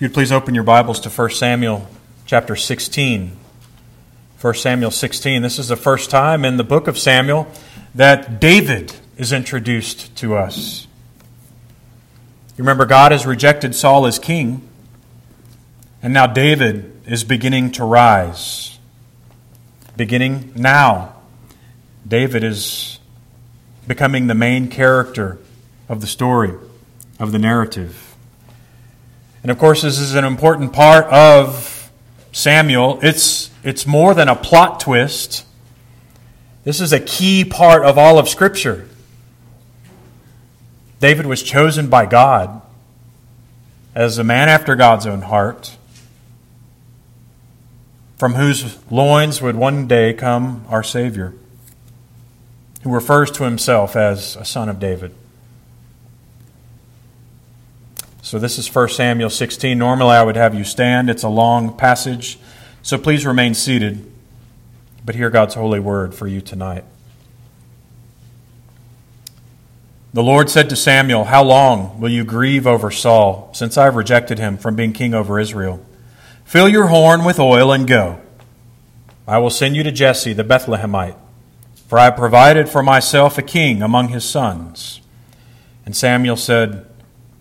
If you'd please open your Bibles to 1 Samuel chapter 16. 1 Samuel 16. This is the first time in the book of Samuel that David is introduced to us. You remember, God has rejected Saul as king, and now David is beginning to rise. Beginning now, David is becoming the main character of the story, of the narrative. And of course, this is an important part of Samuel. It's, it's more than a plot twist, this is a key part of all of Scripture. David was chosen by God as a man after God's own heart, from whose loins would one day come our Savior, who refers to himself as a son of David. So this is 1 Samuel 16. Normally I would have you stand. It's a long passage. So please remain seated. But hear God's holy word for you tonight. The Lord said to Samuel, How long will you grieve over Saul, since I have rejected him from being king over Israel? Fill your horn with oil and go. I will send you to Jesse the Bethlehemite, for I have provided for myself a king among his sons. And Samuel said,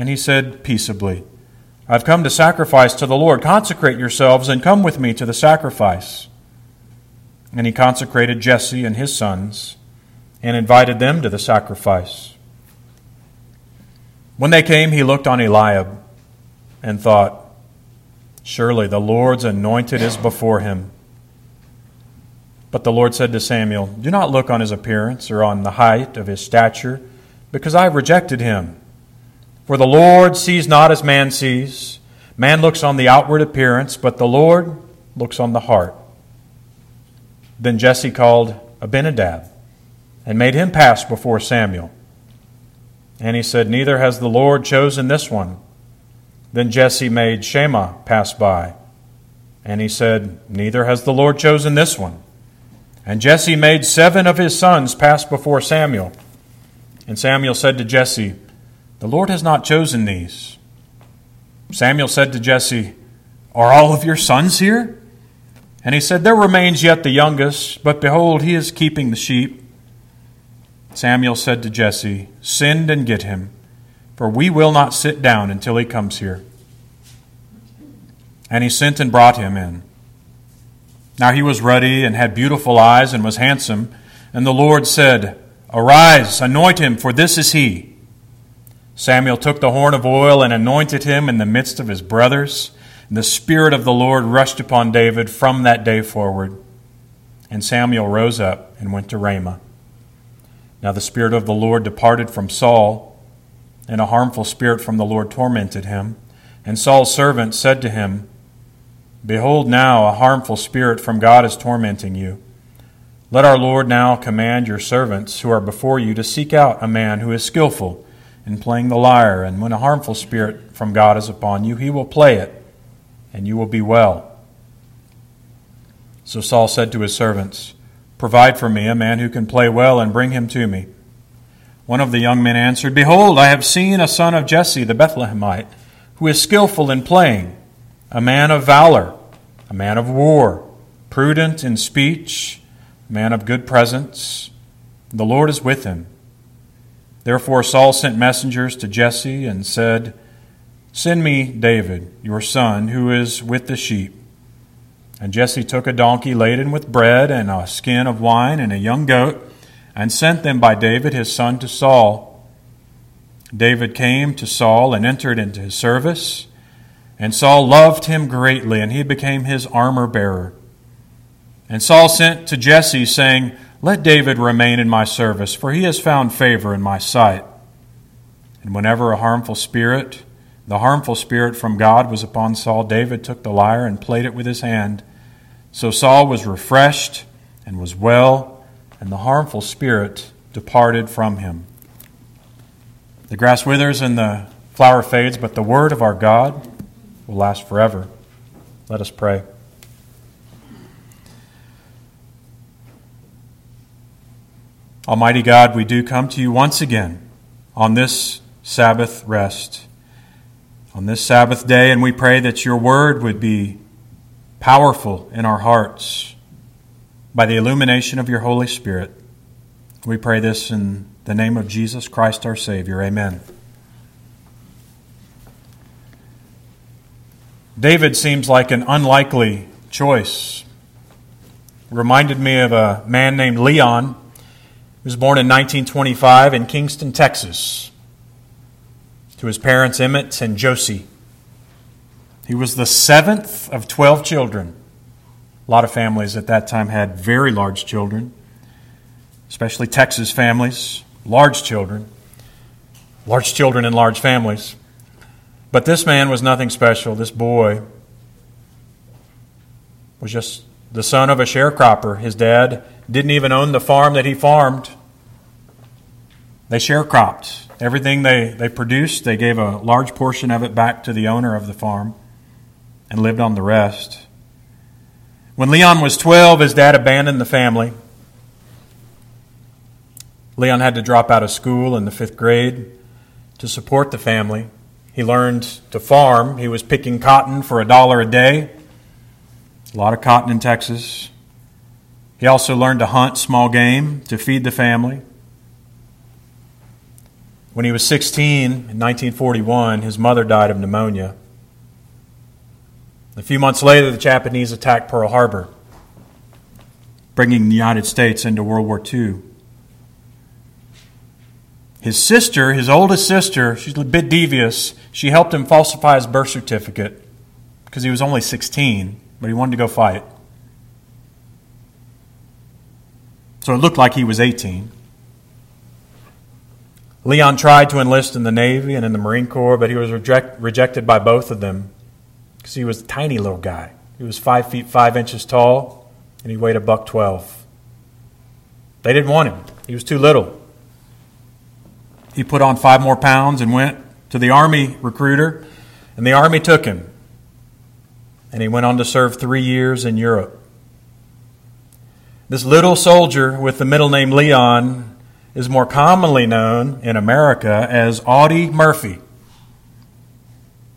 And he said peaceably, I've come to sacrifice to the Lord. Consecrate yourselves and come with me to the sacrifice. And he consecrated Jesse and his sons and invited them to the sacrifice. When they came, he looked on Eliab and thought, Surely the Lord's anointed is before him. But the Lord said to Samuel, Do not look on his appearance or on the height of his stature, because I have rejected him. For the Lord sees not as man sees. Man looks on the outward appearance, but the Lord looks on the heart. Then Jesse called Abinadab and made him pass before Samuel. And he said, Neither has the Lord chosen this one. Then Jesse made Shammah pass by. And he said, Neither has the Lord chosen this one. And Jesse made seven of his sons pass before Samuel. And Samuel said to Jesse, the Lord has not chosen these. Samuel said to Jesse, Are all of your sons here? And he said, There remains yet the youngest, but behold, he is keeping the sheep. Samuel said to Jesse, Send and get him, for we will not sit down until he comes here. And he sent and brought him in. Now he was ruddy and had beautiful eyes and was handsome. And the Lord said, Arise, anoint him, for this is he. Samuel took the horn of oil and anointed him in the midst of his brothers. And the Spirit of the Lord rushed upon David from that day forward. And Samuel rose up and went to Ramah. Now the Spirit of the Lord departed from Saul, and a harmful spirit from the Lord tormented him. And Saul's servant said to him, Behold, now a harmful spirit from God is tormenting you. Let our Lord now command your servants who are before you to seek out a man who is skillful in playing the lyre, and when a harmful spirit from God is upon you, he will play it, and you will be well. So Saul said to his servants, Provide for me a man who can play well, and bring him to me. One of the young men answered, Behold, I have seen a son of Jesse the Bethlehemite, who is skillful in playing, a man of valor, a man of war, prudent in speech, a man of good presence. The Lord is with him. Therefore Saul sent messengers to Jesse and said, Send me David, your son, who is with the sheep. And Jesse took a donkey laden with bread and a skin of wine and a young goat, and sent them by David his son to Saul. David came to Saul and entered into his service. And Saul loved him greatly, and he became his armor bearer. And Saul sent to Jesse, saying, let David remain in my service, for he has found favor in my sight. And whenever a harmful spirit the harmful spirit from God was upon Saul, David took the lyre and played it with his hand. So Saul was refreshed and was well, and the harmful spirit departed from him. The grass withers and the flower fades, but the word of our God will last forever. Let us pray. Almighty God, we do come to you once again on this Sabbath rest, on this Sabbath day, and we pray that your word would be powerful in our hearts by the illumination of your Holy Spirit. We pray this in the name of Jesus Christ our Savior. Amen. David seems like an unlikely choice. Reminded me of a man named Leon. He was born in 1925 in Kingston, Texas, to his parents Emmett and Josie. He was the seventh of 12 children. A lot of families at that time had very large children, especially Texas families, large children, large children in large families. But this man was nothing special. This boy was just the son of a sharecropper. His dad didn't even own the farm that he farmed. They sharecropped. Everything they, they produced, they gave a large portion of it back to the owner of the farm and lived on the rest. When Leon was 12, his dad abandoned the family. Leon had to drop out of school in the fifth grade to support the family. He learned to farm. He was picking cotton for a dollar a day. A lot of cotton in Texas. He also learned to hunt small game to feed the family. When he was 16 in 1941, his mother died of pneumonia. A few months later, the Japanese attacked Pearl Harbor, bringing the United States into World War II. His sister, his oldest sister, she's a bit devious. She helped him falsify his birth certificate because he was only 16, but he wanted to go fight. So it looked like he was 18. Leon tried to enlist in the Navy and in the Marine Corps, but he was reject, rejected by both of them because he was a tiny little guy. He was five feet five inches tall, and he weighed a buck twelve. They didn't want him. He was too little. He put on five more pounds and went to the Army recruiter, and the Army took him. And he went on to serve three years in Europe. This little soldier with the middle name Leon is more commonly known in America as Audie Murphy.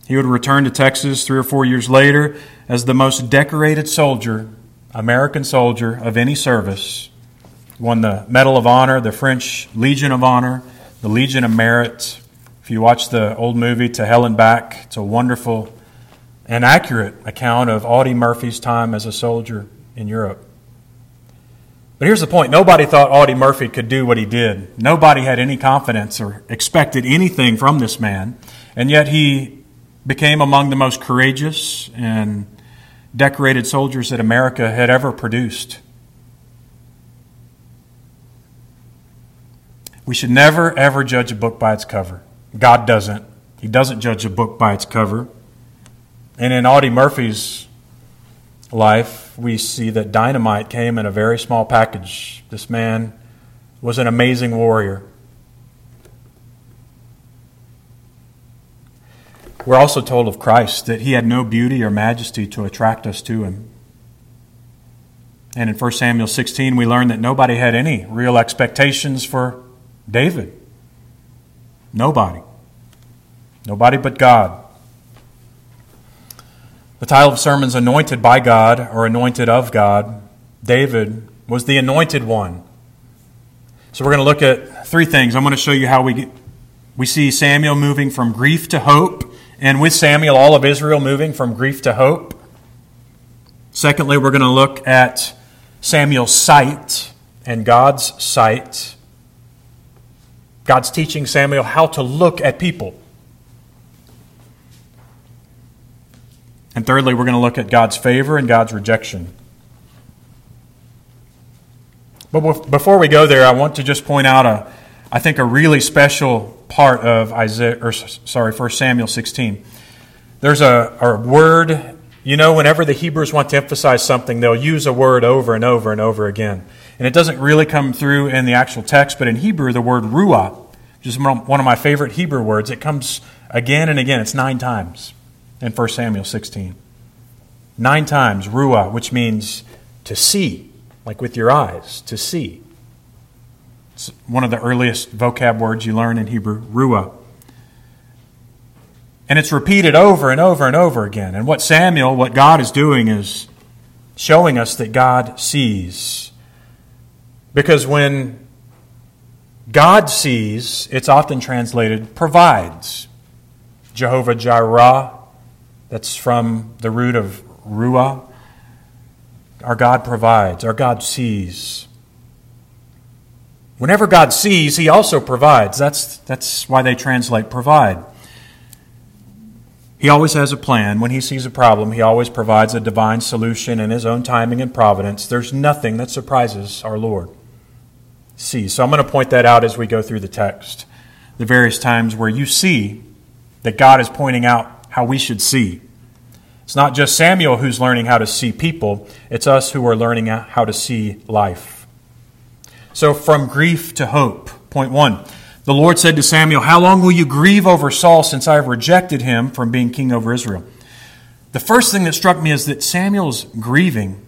He would return to Texas three or four years later as the most decorated soldier, American soldier of any service. Won the Medal of Honor, the French Legion of Honor, the Legion of Merit. If you watch the old movie To Hell and Back, it's a wonderful and accurate account of Audie Murphy's time as a soldier in Europe. But here's the point nobody thought Audie Murphy could do what he did. Nobody had any confidence or expected anything from this man. And yet he became among the most courageous and decorated soldiers that America had ever produced. We should never, ever judge a book by its cover. God doesn't. He doesn't judge a book by its cover. And in Audie Murphy's life, we see that dynamite came in a very small package. This man was an amazing warrior. We're also told of Christ that he had no beauty or majesty to attract us to him. And in 1 Samuel 16, we learn that nobody had any real expectations for David. Nobody. Nobody but God. The title of sermon's anointed by God or anointed of God. David was the anointed one. So we're going to look at three things. I'm going to show you how we get, we see Samuel moving from grief to hope, and with Samuel, all of Israel moving from grief to hope. Secondly, we're going to look at Samuel's sight and God's sight. God's teaching Samuel how to look at people. And thirdly, we're going to look at God's favor and God's rejection. But before we go there, I want to just point out a, I think, a really special part of Isaiah, or sorry, 1 Samuel 16. There's a, a word, you know, whenever the Hebrews want to emphasize something, they'll use a word over and over and over again. And it doesn't really come through in the actual text, but in Hebrew, the word ra'ah, which is one of my favorite Hebrew words, it comes again and again. It's nine times in 1 Samuel 16. Nine times, ra'ah, which means to see, like with your eyes, to see. It's one of the earliest vocab words you learn in Hebrew, ra'ah. And it's repeated over and over and over again. And what Samuel, what God is doing is showing us that God sees. Because when God sees, it's often translated provides. Jehovah Jireh, that's from the root of ra'ah. Our God provides, our God sees. Whenever God sees, He also provides. That's, that's why they translate provide. He always has a plan. When He sees a problem, He always provides a divine solution in His own timing and providence. There's nothing that surprises our Lord. See. So I'm going to point that out as we go through the text. The various times where you see that God is pointing out how we should see. It's not just Samuel who's learning how to see people, it's us who are learning how to see life. So, from grief to hope. Point one. The Lord said to Samuel, How long will you grieve over Saul since I have rejected him from being king over Israel? The first thing that struck me is that Samuel's grieving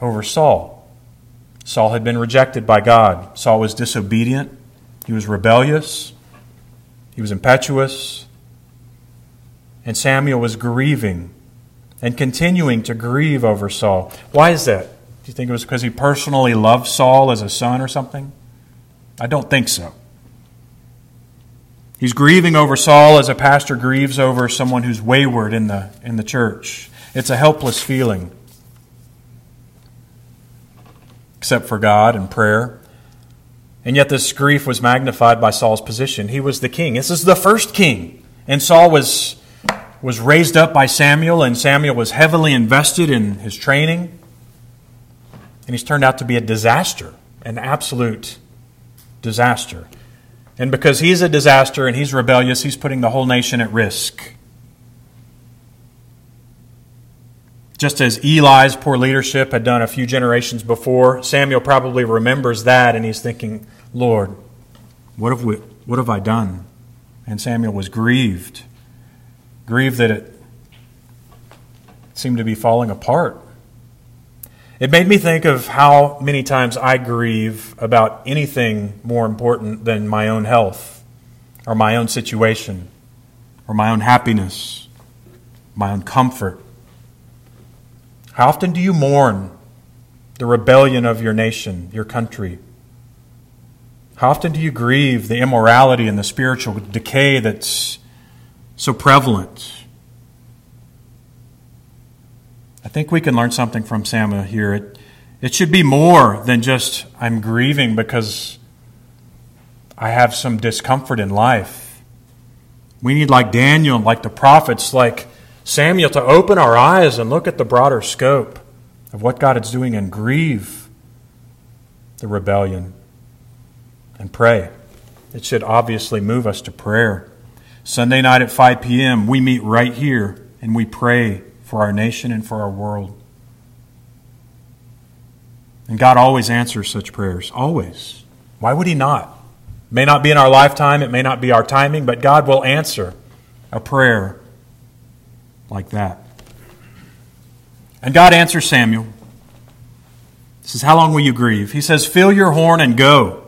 over Saul. Saul had been rejected by God. Saul was disobedient. He was rebellious. He was impetuous. And Samuel was grieving and continuing to grieve over Saul. Why is that? Do you think it was because he personally loved Saul as a son or something? I don't think so. He's grieving over Saul as a pastor grieves over someone who's wayward in the, in the church. It's a helpless feeling, except for God and prayer. And yet, this grief was magnified by Saul's position. He was the king. This is the first king. And Saul was, was raised up by Samuel, and Samuel was heavily invested in his training. And he's turned out to be a disaster, an absolute disaster. And because he's a disaster and he's rebellious, he's putting the whole nation at risk. Just as Eli's poor leadership had done a few generations before, Samuel probably remembers that and he's thinking, Lord, what have, we, what have I done? And Samuel was grieved, grieved that it seemed to be falling apart. It made me think of how many times I grieve about anything more important than my own health, or my own situation, or my own happiness, my own comfort. How often do you mourn the rebellion of your nation, your country? How often do you grieve the immorality and the spiritual decay that's so prevalent? I think we can learn something from Samuel here. It, it should be more than just, I'm grieving because I have some discomfort in life. We need, like Daniel, like the prophets, like Samuel, to open our eyes and look at the broader scope of what God is doing and grieve the rebellion and pray. It should obviously move us to prayer. Sunday night at 5 p.m., we meet right here and we pray for our nation and for our world. And God always answers such prayers. Always. Why would He not? It may not be in our lifetime, it may not be our timing, but God will answer a prayer like that. And God answers Samuel. He says, How long will you grieve? He says, Fill your horn and go.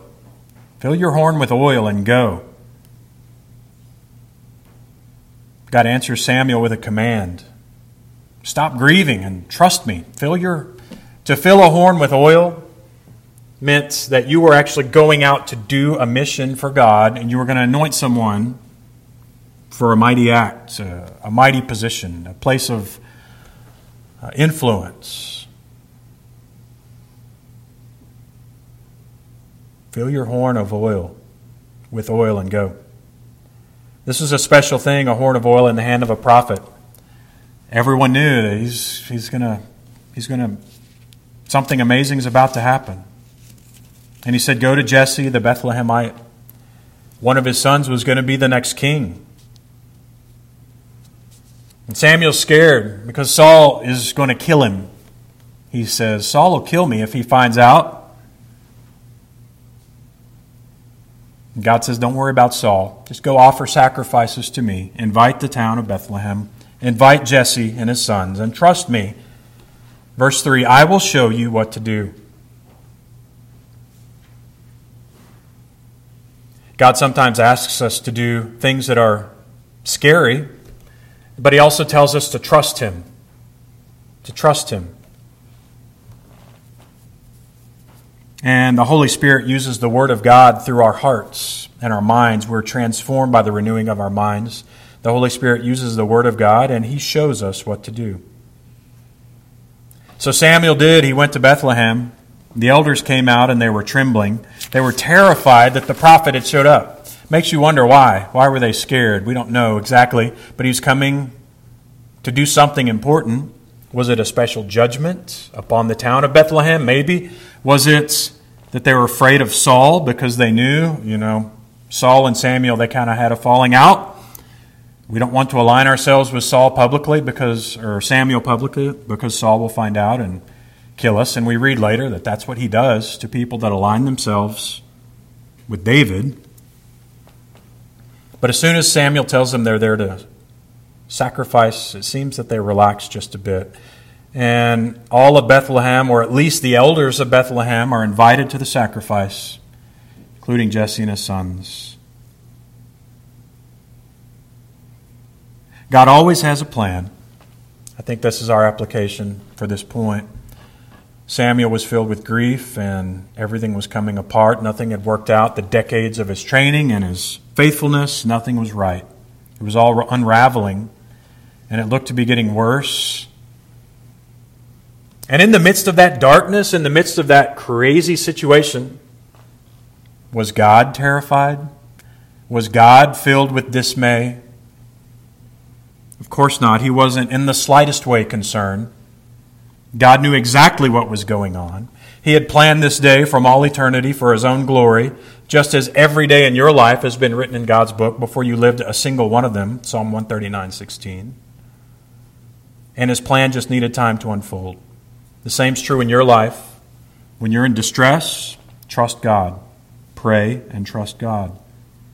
Fill your horn with oil and go. God answers Samuel with a command. Stop grieving and trust me. Fill your to fill a horn with oil meant that you were actually going out to do a mission for God and you were going to anoint someone for a mighty act, a, a mighty position, a place of uh, influence. Fill your horn of oil with oil and go. This is a special thing, a horn of oil in the hand of a prophet everyone knew that he's, he's going he's to, something amazing is about to happen. And he said, Go to Jesse the Bethlehemite one of his sons was going to be the next king. And Samuel's scared because Saul is going to kill him. He says, Saul will kill me if he finds out. God says, Don't worry about Saul. Just go offer sacrifices to me. Invite the town of Bethlehem. Invite Jesse and his sons. And trust me. Verse 3 I will show you what to do. God sometimes asks us to do things that are scary, but He also tells us to trust Him. To trust Him. And the Holy Spirit uses the Word of God through our hearts and our minds. We're transformed by the renewing of our minds. The Holy Spirit uses the Word of God and He shows us what to do. So Samuel did. He went to Bethlehem. The elders came out and they were trembling. They were terrified that the prophet had showed up. Makes you wonder why. Why were they scared? We don't know exactly. But he's coming to do something important. Was it a special judgment upon the town of Bethlehem? Maybe. Was it that they were afraid of Saul because they knew, you know, Saul and Samuel, they kind of had a falling out? We don't want to align ourselves with Saul publicly because, or Samuel publicly, because Saul will find out and kill us. And we read later that that's what he does to people that align themselves with David. But as soon as Samuel tells them they're there to sacrifice, it seems that they relax just a bit. And all of Bethlehem, or at least the elders of Bethlehem, are invited to the sacrifice, including Jesse and his sons. God always has a plan. I think this is our application for this point. Samuel was filled with grief and everything was coming apart. Nothing had worked out. The decades of his training and his faithfulness, nothing was right. It was all unraveling and it looked to be getting worse. And in the midst of that darkness, in the midst of that crazy situation, was God terrified? Was God filled with dismay? Of course not. He wasn't in the slightest way concerned. God knew exactly what was going on. He had planned this day from all eternity for His own glory, just as every day in your life has been written in God's book before you lived a single one of them, Psalm 139 16 and his plan just needed time to unfold. The same's true in your life. When you're in distress, trust God. Pray and trust God.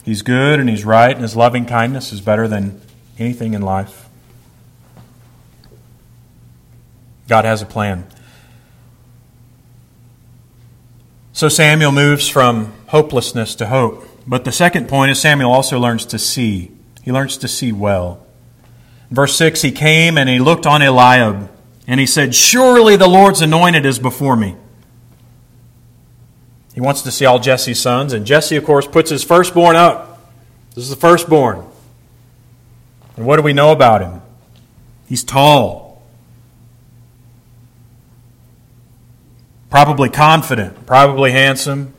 He's good and he's right, and his loving kindness is better than anything in life. God has a plan. So Samuel moves from hopelessness to hope. But the second point is Samuel also learns to see. He learns to see well. Verse 6 He came and he looked on Eliab, and he said, Surely the Lord's anointed is before me. He wants to see all Jesse's sons, and Jesse, of course, puts his firstborn up. This is the firstborn. And what do we know about him? He's tall, probably confident, probably handsome,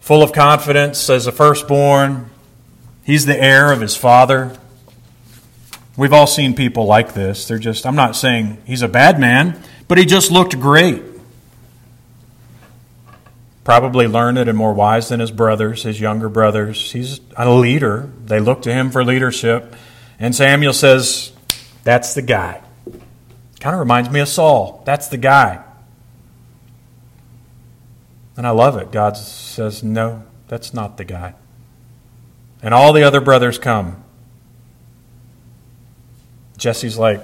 full of confidence as a firstborn. He's the heir of his father. We've all seen people like this. They're just, I'm not saying he's a bad man, but he just looked great. Probably learned and more wise than his brothers, his younger brothers. He's a leader. They look to him for leadership. And Samuel says, That's the guy. Kind of reminds me of Saul. That's the guy. And I love it. God says, No, that's not the guy. And all the other brothers come. Jesse's like,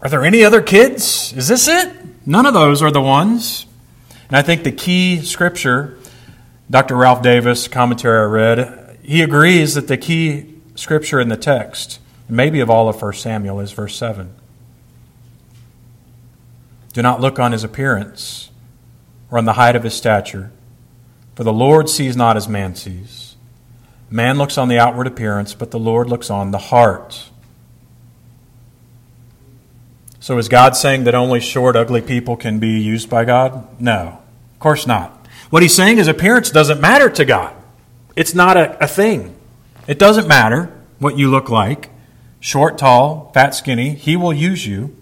Are there any other kids? Is this it? None of those are the ones. And I think the key scripture, Dr. Ralph Davis, commentary I read, he agrees that the key scripture in the text, maybe of all of 1 Samuel, is verse 7. Do not look on his appearance or on the height of his stature, for the Lord sees not as man sees. Man looks on the outward appearance, but the Lord looks on the heart. So is God saying that only short, ugly people can be used by God? No, of course not. What he's saying is appearance doesn't matter to God. It's not a, a thing. It doesn't matter what you look like short, tall, fat, skinny. He will use you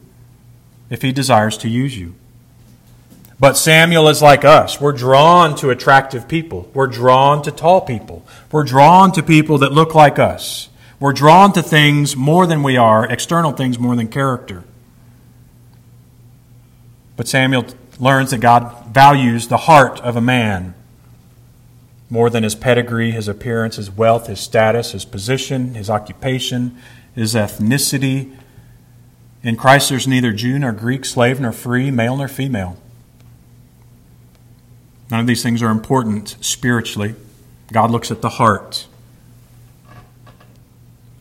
if he desires to use you. But Samuel is like us. We're drawn to attractive people. We're drawn to tall people. We're drawn to people that look like us. We're drawn to things more than we are, external things more than character. But Samuel learns that God values the heart of a man more than his pedigree, his appearance, his wealth, his status, his position, his occupation, his ethnicity. In Christ, there's neither Jew nor Greek, slave nor free, male nor female. None of these things are important spiritually. God looks at the heart.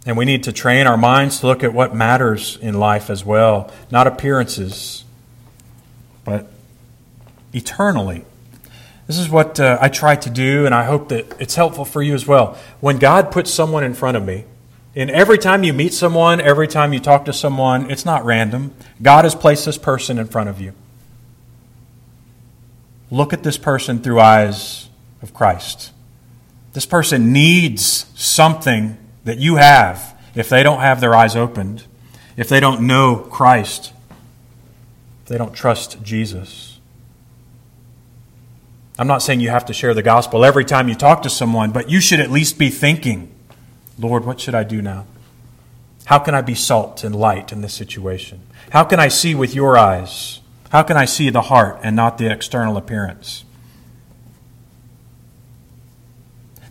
And we need to train our minds to look at what matters in life as well, not appearances, eternally. This is what uh, I try to do, and I hope that it's helpful for you as well. When God puts someone in front of me, and every time you meet someone, every time you talk to someone, it's not random. God has placed this person in front of you. Look at this person through eyes of Christ. This person needs something that you have if they don't have their eyes opened, if they don't know Christ, if they don't trust Jesus. I'm not saying you have to share the gospel every time you talk to someone, but you should at least be thinking, Lord, what should I do now? How can I be salt and light in this situation? How can I see with your eyes? How can I see the heart and not the external appearance?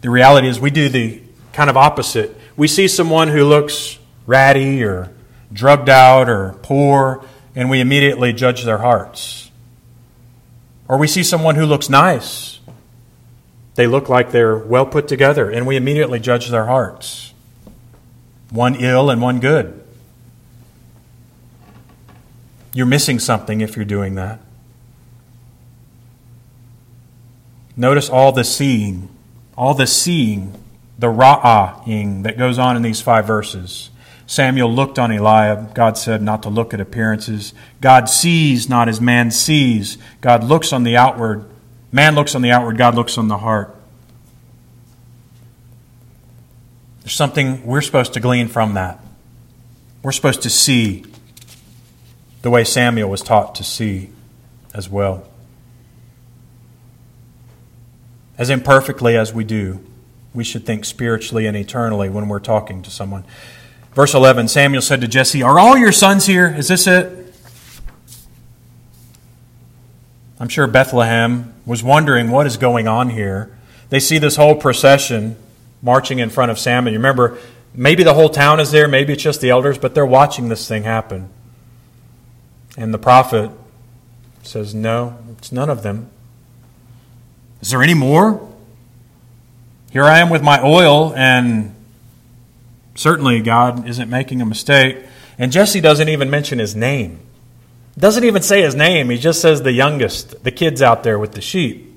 The reality is, we do the kind of opposite. We see someone who looks ratty or drugged out or poor, and we immediately judge their hearts. Or we see someone who looks nice. They look like they're well put together, and we immediately judge their hearts. One ill and one good. You're missing something if you're doing that. Notice all the seeing, all the seeing, the ra'ing that goes on in these five verses. Samuel looked on Eliab. God said not to look at appearances. God sees not as man sees. God looks on the outward. Man looks on the outward. God looks on the heart. There's something we're supposed to glean from that. We're supposed to see the way Samuel was taught to see as well. As imperfectly as we do, we should think spiritually and eternally when we're talking to someone. Verse 11 Samuel said to Jesse, Are all your sons here? Is this it? I'm sure Bethlehem was wondering what is going on here. They see this whole procession marching in front of Samuel. You remember, maybe the whole town is there, maybe it's just the elders, but they're watching this thing happen. And the prophet says, No, it's none of them. Is there any more? Here I am with my oil, and certainly God isn't making a mistake. And Jesse doesn't even mention his name. Doesn't even say his name. He just says the youngest, the kids out there with the sheep.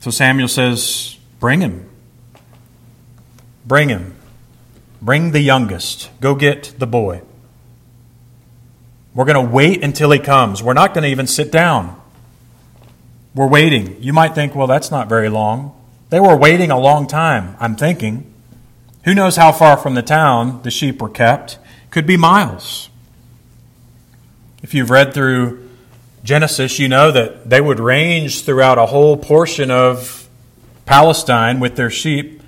So Samuel says, Bring him. Bring him. Bring the youngest. Go get the boy. We're going to wait until he comes. We're not going to even sit down. We're waiting. You might think, well, that's not very long. They were waiting a long time, I'm thinking. Who knows how far from the town the sheep were kept? Could be miles. If you've read through Genesis, you know that they would range throughout a whole portion of Palestine with their sheep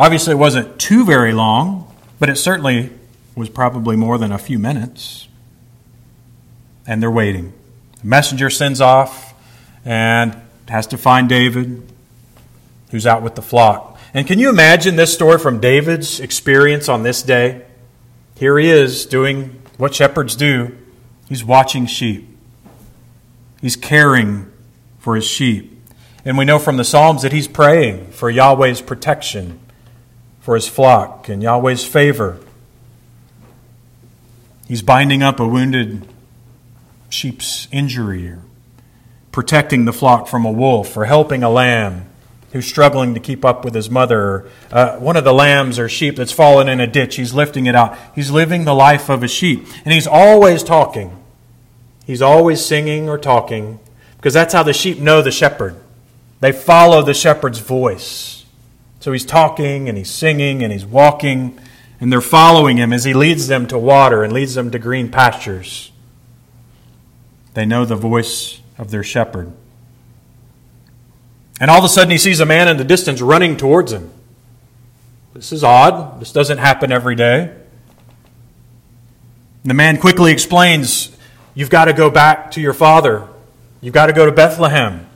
Obviously, it wasn't too very long, but it certainly was probably more than a few minutes. And they're waiting. The messenger sends off and has to find David, who's out with the flock. And can you imagine this story from David's experience on this day? Here he is doing what shepherds do. He's watching sheep. He's caring for his sheep. And we know from the Psalms that he's praying for Yahweh's protection for his flock and Yahweh's favor. He's binding up a wounded sheep's injury, protecting the flock from a wolf, or helping a lamb who's struggling to keep up with his mother. Uh, one of the lambs or sheep that's fallen in a ditch, he's lifting it out. He's living the life of a sheep. And he's always talking. He's always singing or talking because that's how the sheep know the shepherd. They follow the shepherd's voice. So he's talking and he's singing and he's walking and they're following him as he leads them to water and leads them to green pastures. They know the voice of their shepherd. And all of a sudden, he sees a man in the distance running towards him. This is odd. This doesn't happen every day. The man quickly explains, You've got to go back to your father. You've got to go to Bethlehem.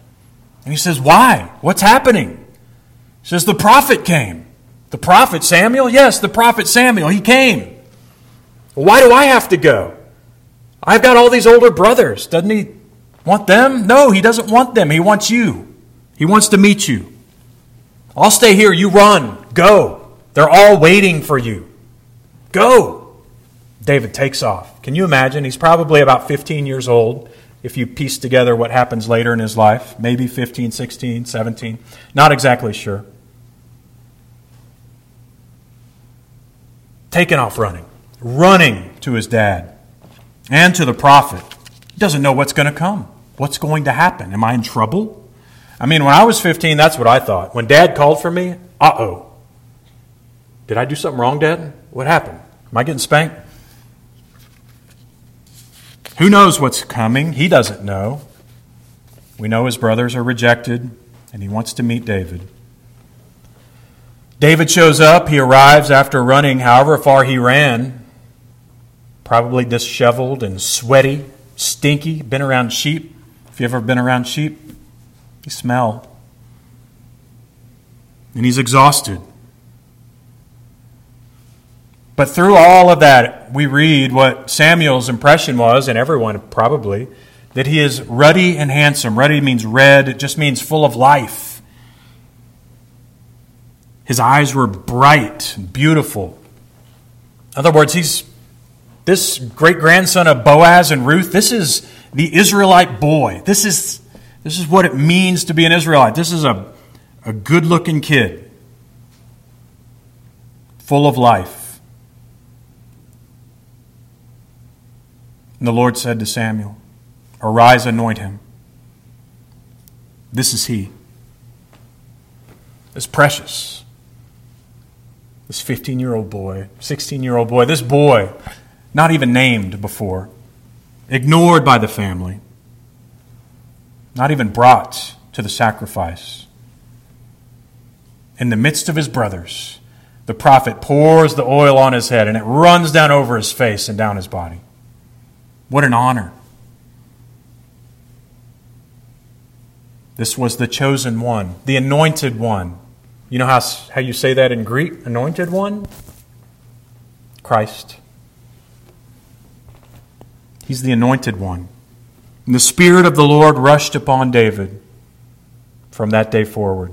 And he says, Why? What's happening? He says, The prophet came. The prophet Samuel? Yes, the prophet Samuel. He came. Why do I have to go? I've got all these older brothers. Doesn't he want them? No, he doesn't want them. He wants you. He wants to meet you. I'll stay here. You run. Go. They're all waiting for you. Go. David takes off. Can you imagine? He's probably about 15 years old if you piece together what happens later in his life. Maybe 15, 16, 17. Not exactly sure. Taken off running. Running to his dad and to the prophet. He doesn't know what's going to come. What's going to happen? Am I in trouble? I mean, when I was 15, that's what I thought. When dad called for me, uh oh. Did I do something wrong, dad? What happened? Am I getting spanked? Who knows what's coming? He doesn't know. We know his brothers are rejected, and he wants to meet David. David shows up. He arrives after running however far he ran, probably disheveled and sweaty, stinky, been around sheep. If you've ever been around sheep, you smell. And he's exhausted. But through all of that, we read what Samuel's impression was, and everyone probably, that he is ruddy and handsome. Ruddy means red, it just means full of life. His eyes were bright, beautiful. In other words, he's this great grandson of Boaz and Ruth. This is the Israelite boy. This is, this is what it means to be an Israelite. This is a, a good looking kid, full of life. And the Lord said to Samuel, Arise, anoint him. This is he. It's precious. This 15 year old boy, 16 year old boy, this boy, not even named before, ignored by the family, not even brought to the sacrifice. In the midst of his brothers, the prophet pours the oil on his head and it runs down over his face and down his body. What an honor. This was the chosen one, the anointed one. You know how, how you say that in Greek? Anointed one? Christ. He's the anointed one. And the Spirit of the Lord rushed upon David from that day forward.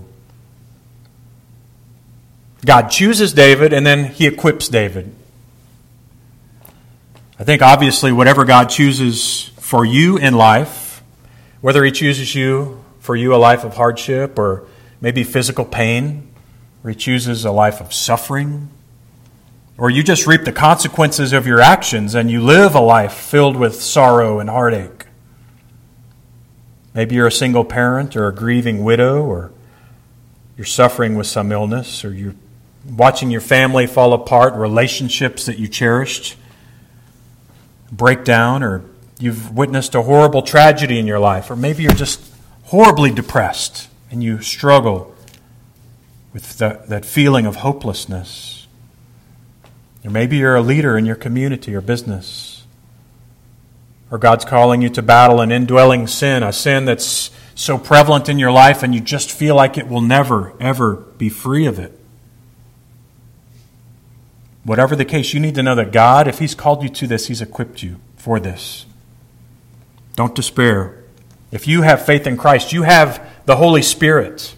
God chooses David and then he equips David. I think obviously, whatever God chooses for you in life, whether he chooses you for you a life of hardship or maybe physical pain, or he chooses a life of suffering, or you just reap the consequences of your actions and you live a life filled with sorrow and heartache. Maybe you're a single parent or a grieving widow, or you're suffering with some illness, or you're watching your family fall apart, relationships that you cherished break down, or you've witnessed a horrible tragedy in your life, or maybe you're just horribly depressed and you struggle with the, that feeling of hopelessness. Or maybe you're a leader in your community or business. Or God's calling you to battle an indwelling sin, a sin that's so prevalent in your life and you just feel like it will never, ever be free of it. Whatever the case, you need to know that God, if He's called you to this, He's equipped you for this. Don't despair. If you have faith in Christ, you have the Holy Spirit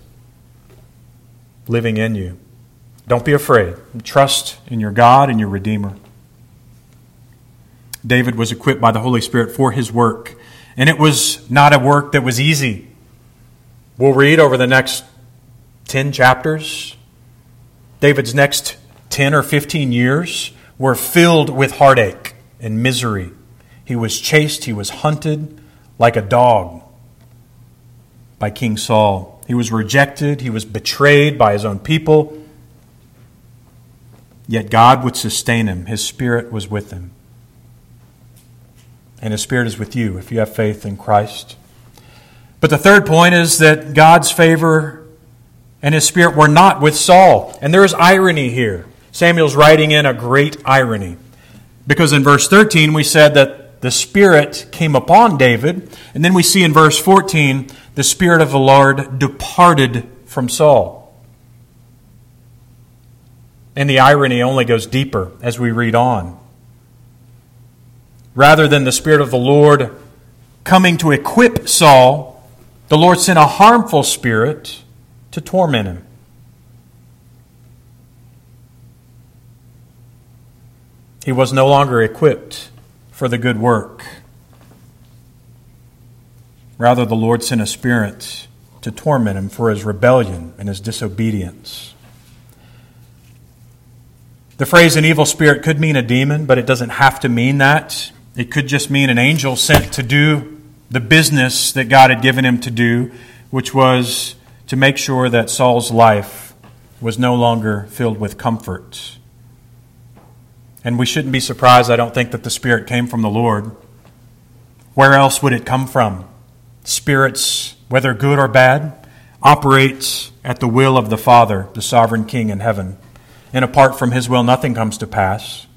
living in you. Don't be afraid. Trust in your God and your Redeemer. David was equipped by the Holy Spirit for his work, and it was not a work that was easy. We'll read over the next 10 chapters. David's next 10 or 15 years were filled with heartache and misery. He was chased, he was hunted like a dog by King Saul. He was rejected, he was betrayed by his own people. Yet God would sustain him. His Spirit was with him. And His Spirit is with you if you have faith in Christ. But the third point is that God's favor and His Spirit were not with Saul. And there is irony here. Samuel's writing in a great irony. Because in verse 13 we said that the Spirit came upon David. And then we see in verse 14 the Spirit of the Lord departed from Saul. And the irony only goes deeper as we read on. Rather than the Spirit of the Lord coming to equip Saul, the Lord sent a harmful spirit to torment him. He was no longer equipped for the good work. Rather, the Lord sent a spirit to torment him for his rebellion and his disobedience. The phrase an evil spirit could mean a demon, but it doesn't have to mean that. It could just mean an angel sent to do the business that God had given him to do, which was to make sure that Saul's life was no longer filled with comfort. And we shouldn't be surprised, I don't think, that the Spirit came from the Lord. Where else would it come from? Spirits, whether good or bad, operate at the will of the Father, the sovereign King in heaven and apart from his will, nothing comes to pass.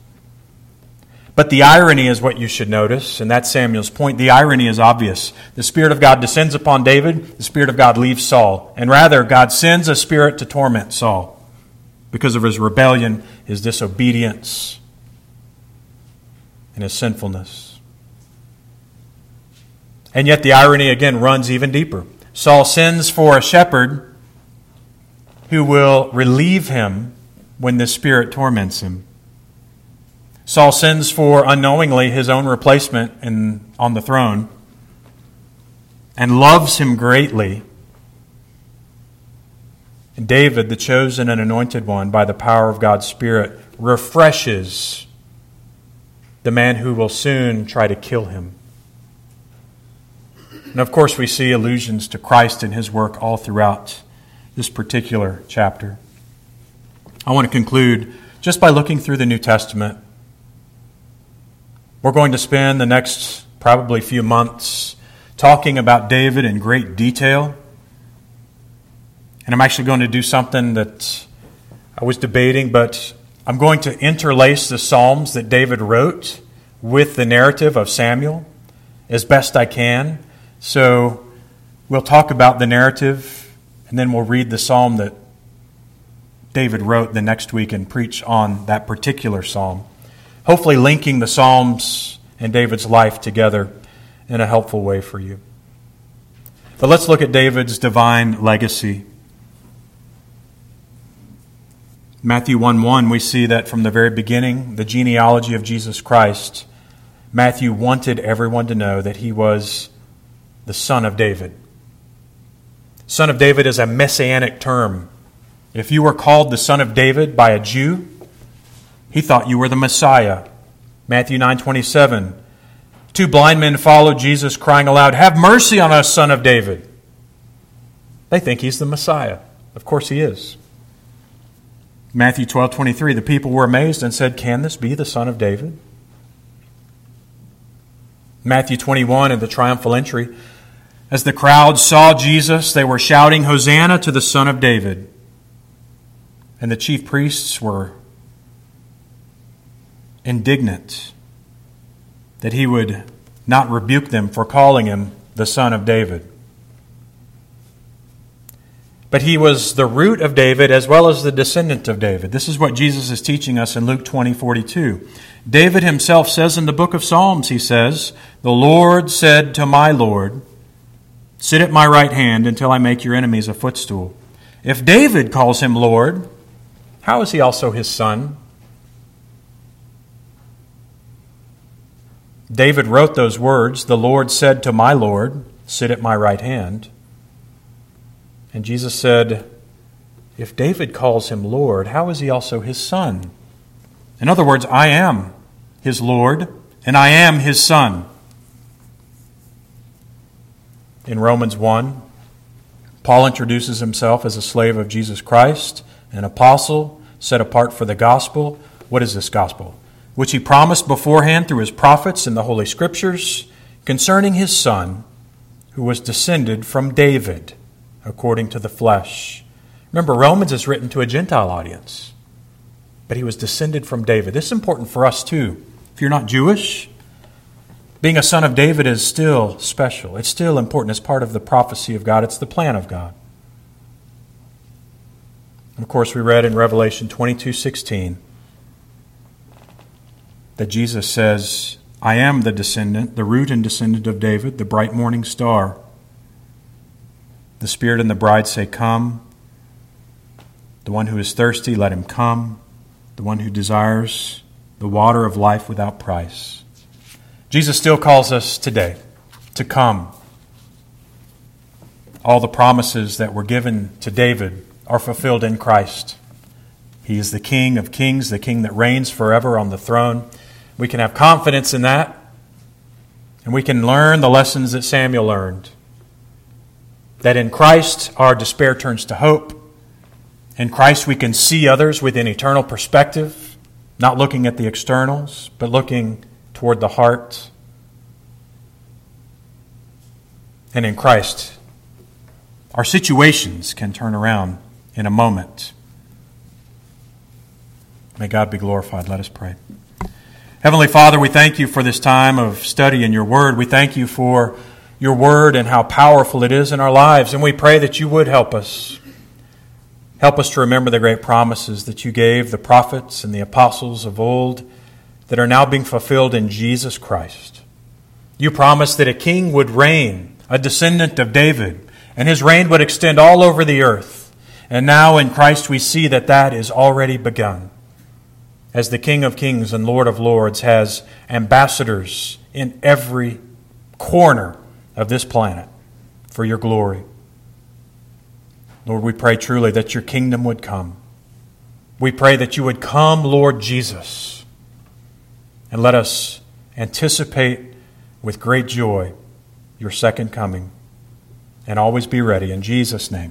But the irony is what you should notice, and that's Samuel's point. The irony is obvious. The Spirit of God descends upon David, the Spirit of God leaves Saul. And rather, God sends a spirit to torment Saul because of his rebellion, his disobedience, and his sinfulness. And yet, the irony again runs even deeper. Saul sends for a shepherd who will relieve him when the Spirit torments him. Saul sends for unknowingly his own replacement in, on the throne and loves him greatly. And David, the chosen and anointed one by the power of God's Spirit, refreshes the man who will soon try to kill him. And of course, we see allusions to Christ and his work all throughout this particular chapter. I want to conclude just by looking through the New Testament. We're going to spend the next probably few months talking about David in great detail. And I'm actually going to do something that I was debating, but I'm going to interlace the Psalms that David wrote with the narrative of Samuel as best I can. So we'll talk about the narrative, and then we'll read the psalm that David wrote the next week and preach on that particular psalm. Hopefully, linking the Psalms and David's life together in a helpful way for you. But let's look at David's divine legacy. Matthew 1 1, we see that from the very beginning, the genealogy of Jesus Christ, Matthew wanted everyone to know that he was the son of David. Son of David is a messianic term if you were called the son of David by a Jew, he thought you were the Messiah. Matthew 9:27. Two blind men followed Jesus crying aloud, "Have mercy on us, son of David." They think he's the Messiah. Of course he is. Matthew 12:23. The people were amazed and said, "Can this be the son of David?" Matthew 21 in the triumphal entry. As the crowd saw Jesus, they were shouting, Hosanna to the Son of David. And the chief priests were indignant that he would not rebuke them for calling him the son of David. But he was the root of David as well as the descendant of David. This is what Jesus is teaching us in Luke 20 42. David himself says in the book of Psalms, he says, The Lord said to my Lord, Sit at my right hand until I make your enemies a footstool. If David calls him Lord, how is he also his son? David wrote those words The Lord said to my Lord, Sit at my right hand. And Jesus said, If David calls him Lord, how is he also his son? In other words, I am his Lord, and I am his son. In Romans 1, Paul introduces himself as a slave of Jesus Christ, an apostle, set apart for the gospel. What is this gospel? Which he promised beforehand through his prophets in the Holy Scriptures concerning his Son, who was descended from David according to the flesh. Remember, Romans is written to a Gentile audience, but he was descended from David. This is important for us too. If you're not Jewish, being a son of David is still special. It's still important. It's part of the prophecy of God, it's the plan of God. And of course, we read in Revelation 22 16 that Jesus says, I am the descendant, the root and descendant of David, the bright morning star. The Spirit and the bride say, Come. The one who is thirsty, let him come. The one who desires the water of life without price. Jesus still calls us today to come. All the promises that were given to David are fulfilled in Christ. He is the King of kings, the King that reigns forever on the throne. We can have confidence in that, and we can learn the lessons that Samuel learned. That in Christ our despair turns to hope. In Christ we can see others with an eternal perspective, not looking at the externals, but looking toward the heart. And in Christ, our situations can turn around in a moment. May God be glorified. Let us pray. Heavenly Father, we thank you for this time of study in your word. We thank you for your word and how powerful it is in our lives. And we pray that you would help us. Help us to remember the great promises that you gave the prophets and the apostles of old that are now being fulfilled in Jesus Christ. You promised that a king would reign, a descendant of David, and his reign would extend all over the earth. And now in Christ we see that that is already begun as the King of Kings and Lord of Lords has ambassadors in every corner of this planet for your glory. Lord, we pray truly that your kingdom would come. We pray that you would come, Lord Jesus, and let us anticipate with great joy your second coming and always be ready. In Jesus' name,